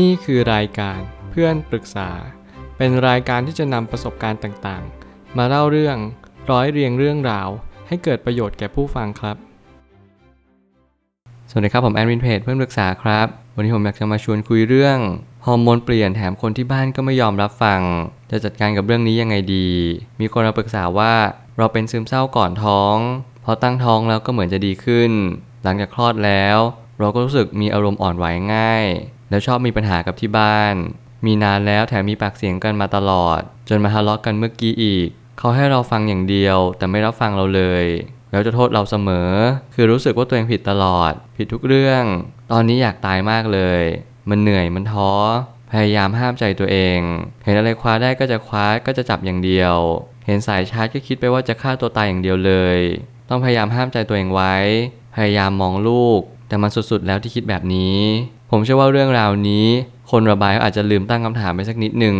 นี่คือรายการเพื่อนปรึกษา เป็นรายการที่จะนำประสบการณ์ต่างๆ มาเล่าเรื่องร้อยเรียงเรื่องราว ให้เกิดประโยชน์แก่ผู้ฟังครับ สวัสดีครับผมแอนวินเพจเพื่อนปรึกษาครับ วันนี้ผมอยากจะมาชวนคุยเรื่องฮอร์โมนเปลี่ยนแถมคนที่บ้านก็ไม่ยอมรับฟัง จะจัดการกับเรื่องนี้ยังไงดี มีคนมาปรึกษาว่าเราเป็นซึมเศร้าก่อนท้อง พอตั้งท้องแล้วก็เหมือนจะดีขึ้น หลังจากคลอดแล้ว เราก็รู้สึกมีอารมณ์อ่อนไหวง่าย แล้วชอบมีปัญหากับที่บ้าน มีนานแล้วแถมมีปากเสียงกันมาตลอด จนมาทะเลาะกันเมื่อกี้อีก เขาให้เราฟังอย่างเดียว แต่ไม่รับฟังเราเลย แล้วจะโทษเราเสมอ คือรู้สึกว่าตัวเองผิดตลอด ผิดทุกเรื่อง ตอนนี้อยากตายมากเลย มันเหนื่อยมันท้อ พยายามห้ามใจตัวเอง เห็นอะไรคว้าได้ก็จะคว้าก็จะจับอย่างเดียว เห็นสายชาร์จก็คิดไปว่าจะฆ่าตัวตายอย่างเดียวเลย ต้องพยายามห้ามใจตัวเองไว้ พยายามมองลูก แต่มันสุดๆแล้วที่คิดแบบนี้ ผมเชื่อว่าเรื่องราวนี้ คนระบายเขาอาจจะลืมตั้งคำถามไปสักนิดหนึ่ง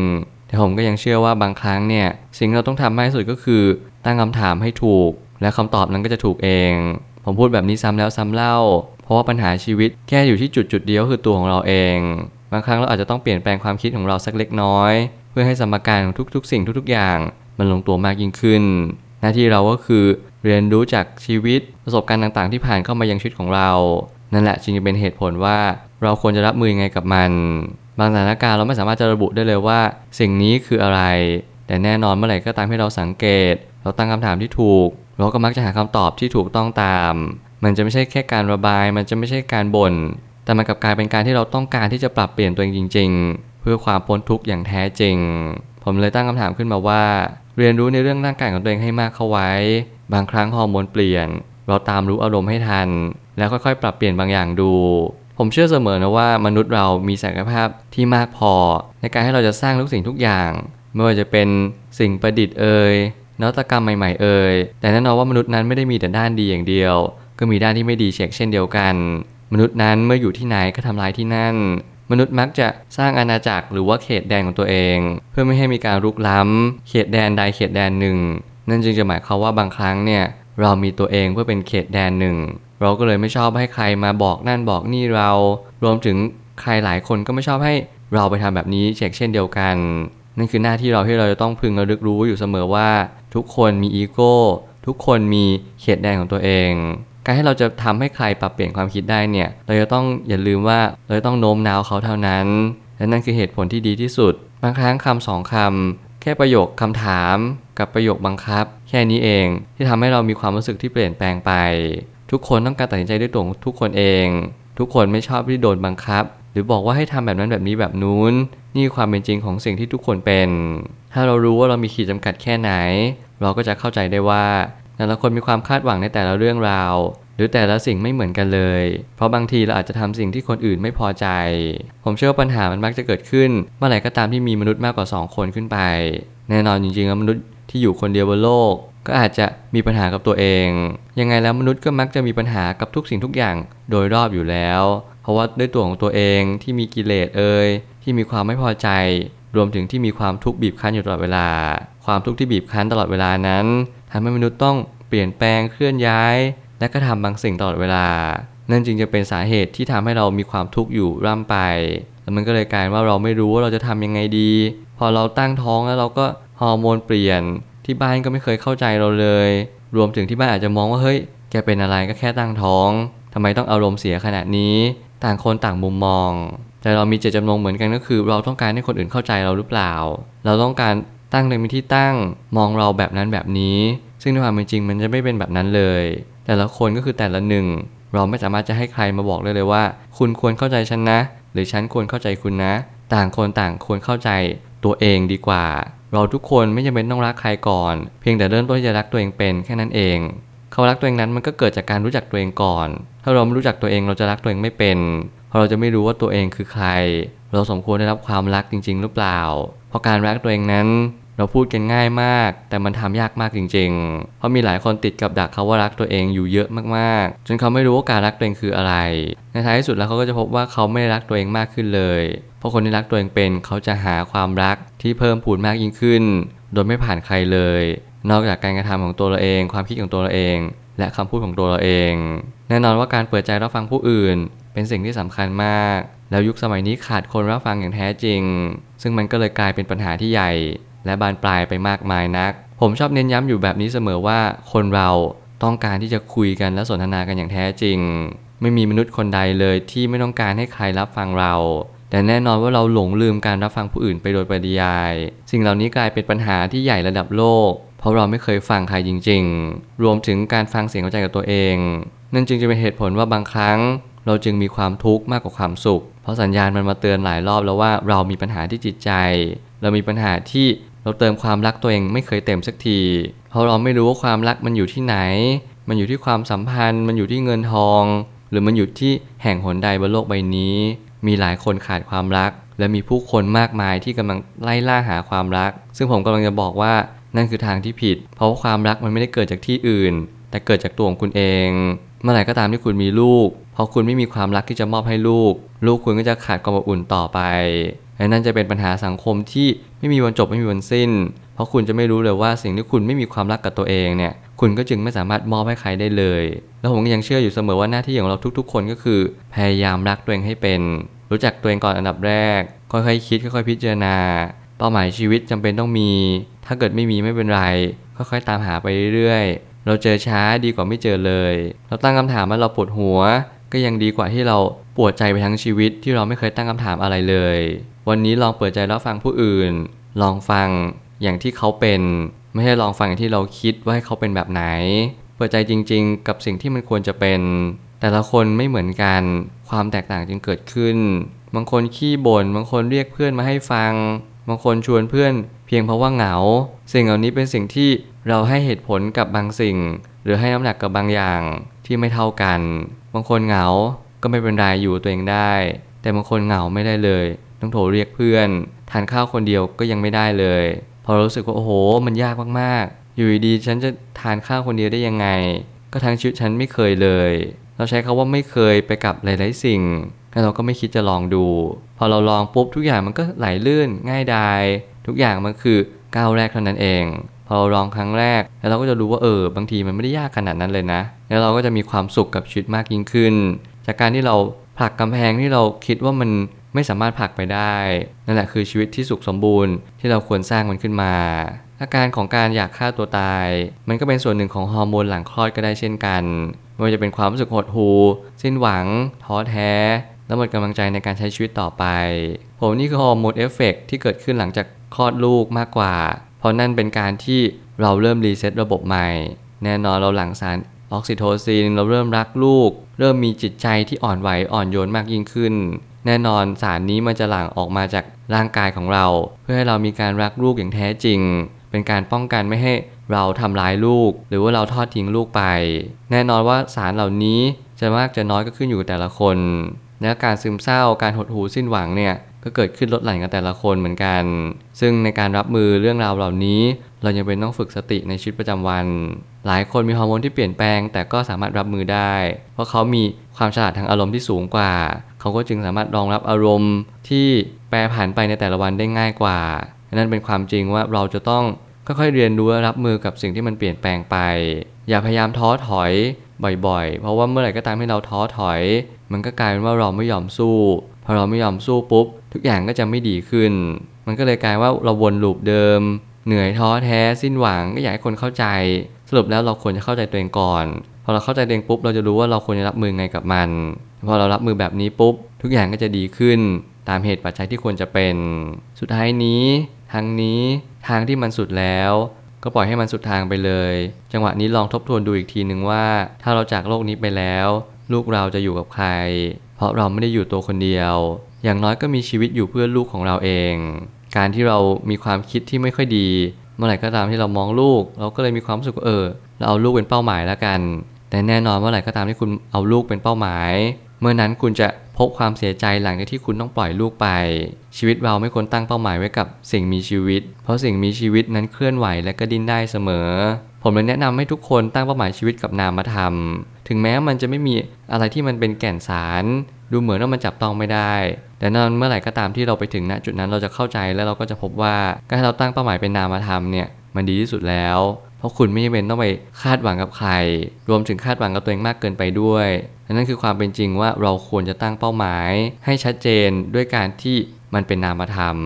แต่ผมก็ยังเชื่อว่าบางครั้งเนี่ยสิ่งที่เราต้องทำมากที่สุดก็คือ ตั้งคำถามให้ถูก และคำตอบนั้นก็จะถูกเอง ผมพูดแบบนี้ซ้ำแล้วซ้ำเล่า เพราะว่าปัญหาชีวิตแค่อยู่ที่จุดจุดเดียวคือตัวของเราเอง บางครั้งเราอาจจะต้องเปลี่ยนแปลงความคิดของเราสักเล็กน้อย เพื่อให้สมการของทุก ๆ สิ่งทุก ๆ อย่าง มันลงตัวมากยิ่งขึ้น หน้าที่เราก็คือเรียนรู้จากชีวิตประสบการณ์ต่างๆ ที่ผ่านเข้ามายังชีวิตของเรา นั่นแหละจึงจะเป็นเหตุผลว่าเราควรจะรับมือยังไงกับมัน บางสถานการณ์เราไม่สามารถจะระบุได้เลยว่า สิ่งนี้คืออะไร แต่แน่นอนเมื่อไหร่ก็ตามที่เราสังเกต เราตั้งคำถามที่ถูก เราก็มักจะหาคำตอบที่ถูกต้องตาม มันจะไม่ใช่แค่การระบาย มันจะไม่ใช่การบ่น แต่มันกลับกลายเป็นการที่เราต้องการที่จะปรับเปลี่ยนตัวเองจริง ๆ เพื่อความพ้นทุกข์อย่างแท้จริง ผมเลยตั้งคำถามขึ้นมาว่า เรียนรู้ในเรื่องร่างกายของตัวเองให้มากเข้าไว้ บางครั้งฮอร์โมนเปลี่ยน เราตามรู้อารมณ์ให้ทัน แล้วค่อยๆ ปรับเปลี่ยนบางอย่างดู ผมเชื่อเสมอนะว่ามนุษย์เรามีศักยภาพที่มากพอ ในการให้เราจะสร้างทุกสิ่งทุกอย่าง ไม่ว่าจะเป็นสิ่งประดิษฐ์เอ่ยนวัตกรรมใหม่ๆเอ่ยแต่แน่นอนว่ามนุษย์นั้นไม่ได้มีแต่ด้านดีอย่างเดียว ก็มีด้านที่ไม่ดีเช่นเช่นเดียวกัน มนุษย์นั้นเมื่ออยู่ที่ไหนก็ทำลายที่นั่น มนุษย์มักจะสร้างอาณาจักรหรือว่าเขตแดนของตัวเอง เพื่อไม่ให้มีการรุกล้ำเขตแดนใดเขตแดนหนึ่ง นั่นจึงจะหมายความว่าบางครั้งเนี่ย เรามีตัวเองเพื่อเป็นเขตแดนหนึ่ง เราก็เลยไม่ชอบให้ใครมาบอกนั่นบอกนี่เรา รวมถึงใครหลายคนก็ไม่ชอบให้เราไปทำแบบนี้เช่นเช่นเดียวกัน นั่นคือหน้าที่เราที่เราจะต้องพึงระลึกรู้อยู่เสมอว่า ทุกคนมีอีโก้ ทุกคนมีเขตแดนของตัวเอง การให้เราจะทำให้ใครปรับเปลี่ยนความคิดได้เนี่ย เราจะต้องอย่าลืมว่าเราจะต้องโน้มน้าวเขาเท่านั้นและนั่นคือเหตุผลที่ดีที่สุด บางครั้งคำสองคำ แค่ประโยคคำถามกับประโยคบังคับ แค่นี้เองที่ทำให้เรามีความรู้สึกที่เปลี่ยนแปลงไป ทุกคนต้องการตัดสินใจด้วยตัวของทุกคนเอง ทุกคนไม่ชอบที่โดนบังคับ หรือบอกว่าให้ทำแบบนั้นแบบนี้แบบนู้น นี่คือความเป็นจริงของสิ่งที่ทุกคนเป็น ถ้าเรารู้ว่าเรามีขีดจำกัดแค่ไหน เราก็จะเข้าใจได้ว่าแต่ละคนมีความคาดหวังในแต่ละเรื่องราว หรือแต่ละสิ่งไม่เหมือนกันเลย เพราะบางทีเราอาจจะทำสิ่งที่คนอื่นไม่พอใจ ผมเชื่อว่าปัญหามันมักจะเกิดขึ้น เมื่อไหร่ก็ตามที่มีมนุษย์มากกว่า 2 คนขึ้นไป แน่นอนจริงๆแล้วมนุษย์ที่อยู่คนเดียวบนโลก ก็อาจจะมีปัญหากับตัวเอง ยังไงแล้วมนุษย์ก็มักจะมีปัญหากับทุกสิ่งทุกอย่างโดยรอบอยู่แล้ว เพราะว่าด้วยตัวของตัวเองที่มีกิเลสเอ่ยที่มีความไม่พอใจ รวมถึงที่มีความทุกข์บีบคั้นอยู่ตลอดเวลา ความทุกข์ที่บีบคั้นตลอดเวลานั้นทำให้มนุษย์ต้องเปลี่ยนแปลงเคลื่อนย้าย และก็ทำบางสิ่งตลอดเวลา นั่นจึงจะเป็นสาเหตุที่ทำให้เรามีความทุกข์อยู่ร่ำไป แล้วมันก็เลยกลายว่าเราไม่รู้ว่าเราจะทำยังไงดี พอเราตั้งท้องแล้วเราก็ฮอร์โมนเปลี่ยน ที่บ้านก็ไม่เคยเข้าใจเราเลย รวมถึงที่บ้านอาจจะมองว่าเฮ้ย แกเป็นอะไรก็แค่ตั้งท้องทำไมต้องอารมณ์เสียขนาดนี้ ต่างคนต่างมุมมอง แต่เรามีเจตจำนงเหมือนกันก็คือ เราต้องการให้คนอื่นเข้าใจเราหรือเปล่า เราต้องการตั้งในมีที่ตั้ง มองเราแบบนั้นแบบนี้ ซึ่งในความเป็นจริงมันจะไม่เป็นแบบนั้นเลย แต่ละคนก็คือแต่ละหนึ่ง เราไม่สามารถจะให้ใครมาบอกได้เลยว่า คุณควรเข้าใจฉันนะ หรือฉันควรเข้าใจคุณนะ ต่างคนต่างควรเข้าใจตัวเองดีกว่า เราทุกคนไม่จำเป็นต้องรักใครก่อน เพียงแต่เริ่มต้นจะรักตัวเองเป็นแค่นั้นเองเขารักตัวเองนั้นมันก็เกิดจากการรู้จักตัวเองก่อน ถ้าเราไม่รู้จักตัวเองเราจะรักตัวเองไม่เป็นเพราะเราจะไม่รู้ว่าตัวเองคือใคร เราสมควรได้รับความรักจริง ๆ หรือเปล่า เพราะการรักตัวเองนั้น เราพูดกันง่ายมาก แต่มันทำยากมากจริง ๆ เพราะมีหลายคนติดกับดักเขาว่ารักตัวเองอยู่เยอะมากๆ จนเขาไม่รู้ว่าการรักตัวเองคืออะไร ในท้ายที่สุดแล้วเขาก็จะพบว่าเขาไม่ได้รักตัวเองมากขึ้นเลย เพราะคนที่รักตัวเองเป็นเขาจะหาความรักที่เพิ่มพูนมากยิ่งขึ้น โดยไม่ผ่านใครเลย นอกจากการกระทำของตัวเราเอง ความคิดของตัวเราเอง และคำพูดของตัวเราเอง แน่นอนว่าการเปิดใจรับฟังผู้อื่น เป็นสิ่งที่สำคัญมาก แล้วยุคสมัยนี้ขาดคนรับฟังอย่างแท้จริง ซึ่งมันก็เลยกลายเป็นปัญหาที่ใหญ่ และบานปลายไปมากมายนัก ผมชอบเน้นย้ำอยู่แบบนี้เสมอว่าคนเราต้องการที่จะคุยกันและสนทนากันอย่างแท้จริง ไม่มีมนุษย์คนใดเลยที่ไม่ต้องการให้ใครรับฟังเรา แต่แน่นอนว่าเราหลงลืมการรับฟังผู้อื่นไปโดยปริยาย สิ่งเหล่านี้กลายเป็นปัญหาที่ใหญ่ระดับโลก เพราะเราไม่เคยฟังใครจริง ๆ รวมถึงการฟังเสียงหัวใจกับตัวเอง นั่นจึงจะเป็นเหตุผลว่าบางครั้ง เราจึงมีความทุกข์มากกว่าความสุข เพราะสัญญาณมันมาเตือนหลายรอบแล้วว่าเรามีปัญหาที่จิตใจ เรามีปัญหาที่ เราเติมความรักตัวเองไม่เคยเต็มสักที เพราะเราไม่รู้ว่าความรักมันอยู่ที่ไหน มันอยู่ที่ความสัมพันธ์ มันอยู่ที่เงินทอง หรือมันอยู่ที่แห่งหนใดบนโลกใบนี้ มีหลายคนขาดความรัก และมีผู้คนมากมายที่กำลังไล่ล่าหาความรัก ซึ่งผมกำลังจะบอกว่านั่นคือทางที่ผิด เพราะว่าความรักมันไม่ได้เกิดจากที่อื่น แต่เกิดจากตัวของคุณเอง เมื่อไหร่ก็ตามที่คุณมีลูกพอคุณไม่มีความรักที่จะมอบให้ลูก ลูกคุณก็จะขาดความอบอุ่นต่อไป และนั่นจะเป็นปัญหาสังคมที่ไม่มีวันจบไม่มีวันสิ้น เพราะคุณจะไม่รู้เลยว่าสิ่งที่คุณไม่มีความรักกับตัวเองเนี่ย คุณก็จึงไม่สามารถมอบให้ใครได้เลย แล้วผมก็ยังเชื่ออยู่เสมอว่าหน้าที่ของเราทุก ๆ คนก็คือ พยายามรักตัวเองให้เป็น รู้จักตัวเองก่อนอันดับแรก ค่อยๆคิดค่อยๆพิจารณา เป้าหมายชีวิตจำเป็นต้องมี ถ้าเกิดไม่มีไม่เป็นไร ค่อยๆตามหาไปเรื่อยๆ เราเจอช้าดีกว่าไม่เจอเลย เราตั้งคำถามว่าเราปวดหัว ก็ยังดีกว่าที่เราปวดใจไปทั้งชีวิตที่เราไม่เคยตั้งคำถามอะไรเลย วันนี้ลองเปิดใจรับฟังผู้อื่น ลองฟังอย่างที่เขาเป็น ไม่ใช่ลองฟังอย่างที่เราคิดว่าให้เขาเป็นแบบไหน เปิดใจจริง ๆ กับสิ่งที่มันควรจะเป็น แต่ละคนไม่เหมือนกัน ความแตกต่างจึงเกิดขึ้น บางคนขี้บน่น บางคนเรียกเพื่อนมาให้ฟัง บางคนชวนเพื่อนเพียงเพราะว่าเหงา สิ่งเหล่านี้เป็นสิ่งที่เราให้เหตุผลกับบางสิ่ง หรือให้น้ำหนักกับบางอย่างที่ไม่เท่ากัน บางคนเหงาก็ไม่เป็นไรอยู่ตัวเองได้ แต่บางคนเหงาไม่ได้เลย ต้องโทรเรียกเพื่อน ทานข้าวคนเดียวก็ยังไม่ได้เลย พอรู้สึกว่าโอ้โห มันยากมากๆ อยู่ดีๆฉันจะทานข้าวคนเดียวได้ยังไง ก็ทั้งชีวิตฉันไม่เคยเลย เราใช้คาว่าไม่เคยไปกับหลาย ๆ สิ่งแล้วเราก็ไม่คิดจะลองดู พอเราลองปุ๊บทุกอย่างมันก็ไหลลื่นง่ายดายทุกอย่างมันคือก้าวแรกเท่านั้นเอง พอเราลองครั้งแรก แล้วเราก็จะรู้ว่าเออบางทีมันไม่ได้ยากขนาดนั้นเลยนะ แล้วเราก็จะมีความสุขกับชีวิตมากยิ่งขึ้น จากการที่เราผลักกำแพงที่เราคิดว่ามัน ไม่สามารถผลักไปได้ นั่นแหละคือชีวิตที่สุขสมบูรณ์ที่เราควรสร้างมันขึ้นมาอาการของการอยากฆ่าตัวตาย มันก็เป็นส่วนหนึ่งของฮอร์โมนหลังคลอดก็ได้เช่นกันไม่ว่าจะเป็นความรู้สึกหดหู่สิ้นหวัง ท้อแท้ และหมดกำลังใจในการใช้ชีวิตต่อไป ผมนี่คือ hormone effect ที่เกิดขึ้นหลังจากคลอดลูกมากกว่า เพราะนั่นเป็นการที่เราเริ่มรีเซ็ตระบบใหม่ แน่นอนเราหลั่งสารออกซิโทซิน เราเริ่มรักลูก เริ่มมีจิตใจที่อ่อนไหวอ่อนโยนมากยิ่งขึ้น แน่นอนสารนี้มันจะหลั่งออกมาจากร่างกายของเรา เพื่อให้เรามีการรักลูกอย่างแท้จริง เป็นการป้องกันไม่ให้เราทำร้ายลูก หรือว่าเราทอดทิ้งลูกไป แน่นอนว่าสารเหล่านี้จะมากจะน้อยก็ขึ้นอยู่แต่ละคนและการซึมเศร้าการหดหู่สิ้นหวังเนี่ยก็เกิดขึ้นลดหลั่นกับแต่ละคนเหมือนกัน ซึ่งในการรับมือเรื่องราวเหล่านี้ เรายังเป็นต้องฝึกสติในชีวิตประจำวัน หลายคนมีฮอร์โมนที่เปลี่ยนแปลง แต่ก็สามารถรับมือได้ เพราะเขามีความฉลาดทางอารมณ์ที่สูงกว่า เขาก็จึงสามารถรองรับอารมณ์ที่แปรผันไปในแต่ละวันได้ง่ายกว่า นั่นเป็นความจริงว่าเราจะต้องค่อยๆเรียนรู้และรับมือกับสิ่งที่มันเปลี่ยนแปลงไป อย่าพยายามท้อถอยบ่อยๆ เพราะว่าเมื่อไหร่ก็ตามที่เราท้อถอย มันก็กลายเป็นว่าเราไม่ยอมสู้ พอเราไม่ยอมสู้ปุ๊บ ทุกอย่างก็จะไม่ดีขึ้น มันก็เลยกลายว่าเราวนลูปเดิม เหนื่อยท้อแท้สิ้นหวังก็อยากให้คนเข้าใจ สรุปแล้วเราควรจะเข้าใจตัวเองก่อน พอเราเข้าใจตัวเองปุ๊บเราจะรู้ว่าเราควรจะรับมือไงกับมัน พอเรารับมือแบบนี้ปุ๊บ ทุกอย่างก็จะดีขึ้น ตามเหตุปัจจัยที่ควรจะเป็น สุดท้ายนี้ทางนี้ทางที่มันสุดแล้ว ก็ปล่อยให้มันสุดทางไปเลย จังหวะนี้ลองทบทวนดูอีกทีหนึ่งว่า ถ้าเราจากโลกนี้ไปแล้ว ลูกเราจะอยู่กับใคร เพราะเราไม่ได้อยู่ตัวคนเดียว อย่างน้อยก็มีชีวิตอยู่เพื่อลูกของเราเอง การที่เรามีความคิดที่ไม่ค่อยดี เมื่อไหร่ก็ตามที่เรามองลูก เราก็เลยมีความรู้สึกว่าเออเราเอาลูกเป็นเป้าหมายแล้วกัน แต่แน่นอนเมื่อไหร่ก็ตามที่คุณเอาลูกเป็นเป้าหมาย เมื่อนั้นคุณจะพบความเสียใจหลังจากที่คุณต้องปล่อยลูกไป ชีวิตเราไม่ควรตั้งเป้าหมายไว้กับสิ่งมีชีวิต เพราะสิ่งมีชีวิตนั้นเคลื่อนไหวและก็ดิ้นได้เสมอ ผมเลยแนะนำให้ทุกคนตั้งเป้าหมายชีวิตกับนามธรรมถึงแม้มันจะไม่มีอะไรที่มันเป็นแก่นสาร ดูเหมือนว่ามันจับต้องไม่ได้ แต่นั่นเมื่อไหร่ก็ตามที่เราไปถึงณจุดนั้นเราจะเข้าใจแล้วเราก็จะพบว่าการที่เราตั้งเป้าหมายเป็นนามธรรมเนี่ยมันดีที่สุดแล้ว เพราะคุณไม่จำเป็นต้องไปคาดหวังกับใคร รวมถึงคาดหวังกับตัวเองมากเกินไปด้วยนั่นคือความเป็นจริงว่าเราควรจะตั้งเป้าหมาย ให้ชัดเจนด้วยการที่มันเป็นนามธรรม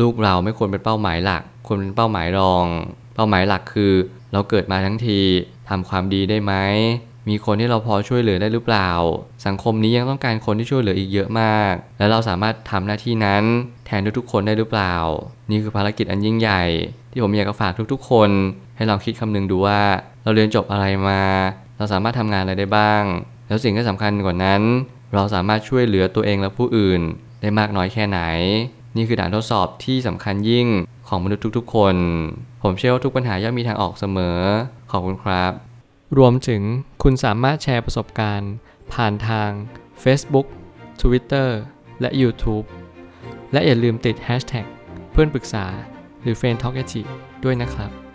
ลูกเราไม่ควรเป็นเป้าหมายหลัก ควรเป็นเป้าหมายรอง เป้าหมายหลักคือ เราเกิดมาทั้งทีทำความดีได้ไหมมีคนที่เราพอช่วยเหลือได้หรือเปล่า สังคมนี้ยังต้องการคนที่ช่วยเหลืออีกเยอะมาก และเราสามารถทำหน้าที่นั้น แทนทุกๆคนได้หรือเปล่า นี่คือภารกิจอันยิ่งใหญ่ ที่ผมอยากจะฝากทุกๆ คน ให้ลองคิดคำนึงดูว่า เราเรียนจบอะไรมา เราสามารถทำงานอะไรได้บ้าง แล้วสิ่งที่สำคัญกว่านั้น เราสามารถช่วยเหลือตัวเองและผู้อื่น ได้มากน้อยแค่ไหน นี่คือด่านทดสอบที่สำคัญยิ่งของมนุษย์ทุกๆ คน ผมเชื่อว่าทุกปัญหาย่อมมีทางออกเสมอ ขอบคุณครับ รวมถึงคุณสามารถแชร์ประสบการณ์ ผ่านทาง Facebook Twitter และ YouTube และอย่าลืมติด Hashtag เพื่อนปรึกษาหรือ f r ร e n d t a l k a ด้วยนะครับ